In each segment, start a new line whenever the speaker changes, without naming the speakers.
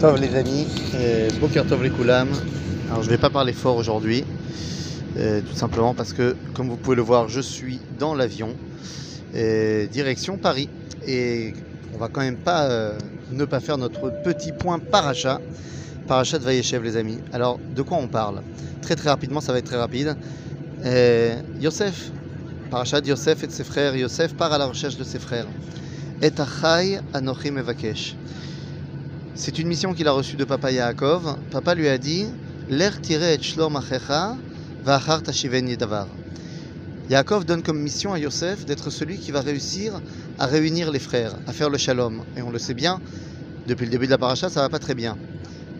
Tov les amis, Boker Tov les Koulam. Alors je vais pas parler fort aujourd'hui, euh, tout simplement parce que comme vous pouvez le voir, je suis dans l'avion, direction Paris. Et on va quand même pas euh, ne pas faire notre petit point paracha, paracha de Vayeshev les amis. Alors de quoi on parle? Très très rapidement, ça va être très rapide. Euh, Yosef, paracha de Yosef et de ses frères. Yosef part à la recherche de ses frères. Et achai anochim evakesh. C'est une mission qu'il a reçue de papa Yaakov. Papa lui a dit L'air tiré et shlom achecha, va'achar tashiven yedavar. Yaakov donne comme mission à Yosef d'être celui qui va réussir à réunir les frères, à faire le shalom. Et on le sait bien, depuis le début de la paracha, ça va pas très bien.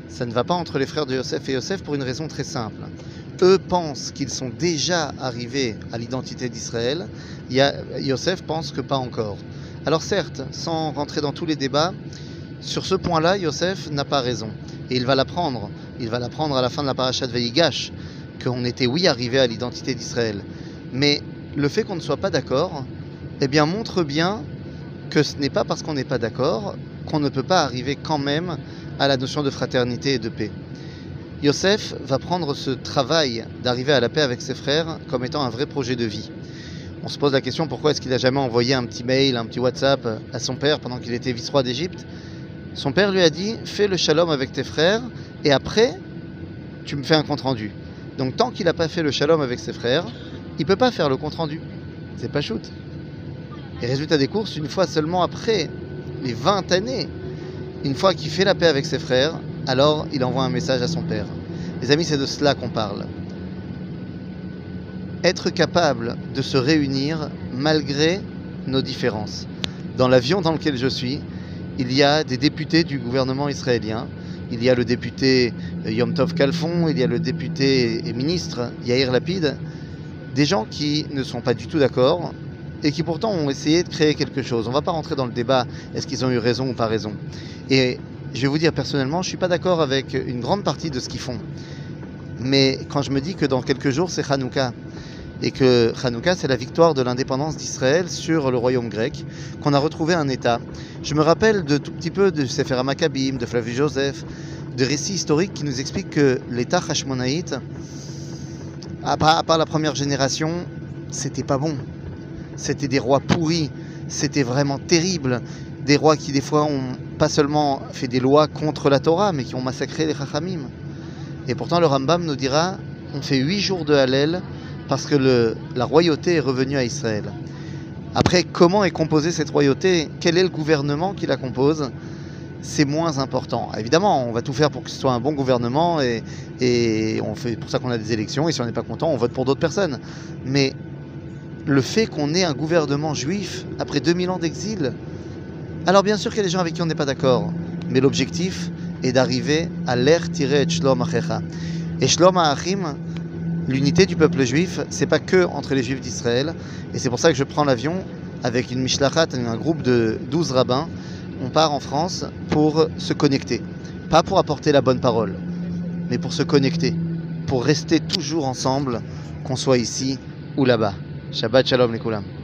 Ça ne va pas entre les frères de Yosef et Yosef pour une raison très simple. Eux pensent qu'ils sont déjà arrivés à l'identité d'Israël. Yosef pense que pas encore. Alors certes, sans rentrer dans tous les débats, sur ce point-là, Yosef n'a pas raison. Et il va l'apprendre. Il va l'apprendre à la fin de la paracha de Veigash, qu'on était, oui, arrivé à l'identité d'Israël. Mais le fait qu'on ne soit pas d'accord, eh bien, montre bien que ce n'est pas parce qu'on n'est pas d'accord qu'on ne peut pas arriver quand même à la notion de fraternité et de paix. Yosef va prendre ce travail d'arriver à la paix avec ses frères comme étant un vrai projet de vie. On se pose la question pourquoi est-ce qu'il n'a jamais envoyé un petit mail, un petit WhatsApp à son père pendant qu'il était vice-roi d'Égypte? Son père lui a dit fais le shalom avec tes frères et après tu me fais un compte rendu. Donc tant qu'il n'a pas fait le shalom avec ses frères, il peut pas faire le compte rendu. C'est pas shoot. Et résultat des courses, une fois seulement après les 20 années, une fois qu'il fait la paix avec ses frères, alors il envoie un message à son père. Les amis, c'est de cela qu'on parle. Être capable de se réunir malgré nos différences. Dans l'avion dans lequel je suis, il y a des députés du gouvernement israélien. Il y a le député euh, Yom Tov Kalfon, il y a le député et ministre Yair Lapid. Des gens qui ne sont pas du tout d'accord et qui pourtant ont essayé de créer quelque chose. On ne va pas rentrer dans le débat, est-ce qu'ils ont eu raison ou pas raison. Et je vais vous dire personnellement, je ne suis pas d'accord avec une grande partie de ce qu'ils font. Mais quand je me dis que dans quelques jours c'est Hanouka, et que Hanouka c'est la victoire de l'indépendance d'Israël sur le royaume grec, qu'on a retrouvé un État, je me rappelle de tout petit peu de Sefer Maccabim, de Flavius Joseph, de récits historiques qui nous expliquent que l'État hashmonaïte, à part, la première génération, c'était pas bon. C'était des rois pourris, c'était vraiment terrible. Des rois qui, des fois, ont pas seulement fait des lois contre la Torah, mais qui ont massacré les Chachamim. Et pourtant, le Rambam nous dira on fait huit jours de Hallel parce que la royauté est revenue à Israël. Après, comment est composée cette royauté? Quel est le gouvernement qui la compose? C'est moins important. Évidemment, on va tout faire pour que ce soit un bon gouvernement et, et on fait pour ça qu'on a des élections. Et si on n'est pas content, on vote pour d'autres personnes. Mais le fait qu'on ait un gouvernement juif après 2000 ans d'exil, alors bien sûr qu'il y a des gens avec qui on n'est pas d'accord, mais l'objectif est d'arriver à l'ère tiré et shlom achecha. Et shlom achim, l'unité du peuple juif, c'est pas que entre les juifs d'Israël, et c'est pour ça que je prends l'avion avec une mishlachat, un groupe de 12 rabbins. On part en France pour se connecter, pas pour apporter la bonne parole, mais pour se connecter, pour rester toujours ensemble, qu'on soit ici ou là-bas. Shabbat shalom les.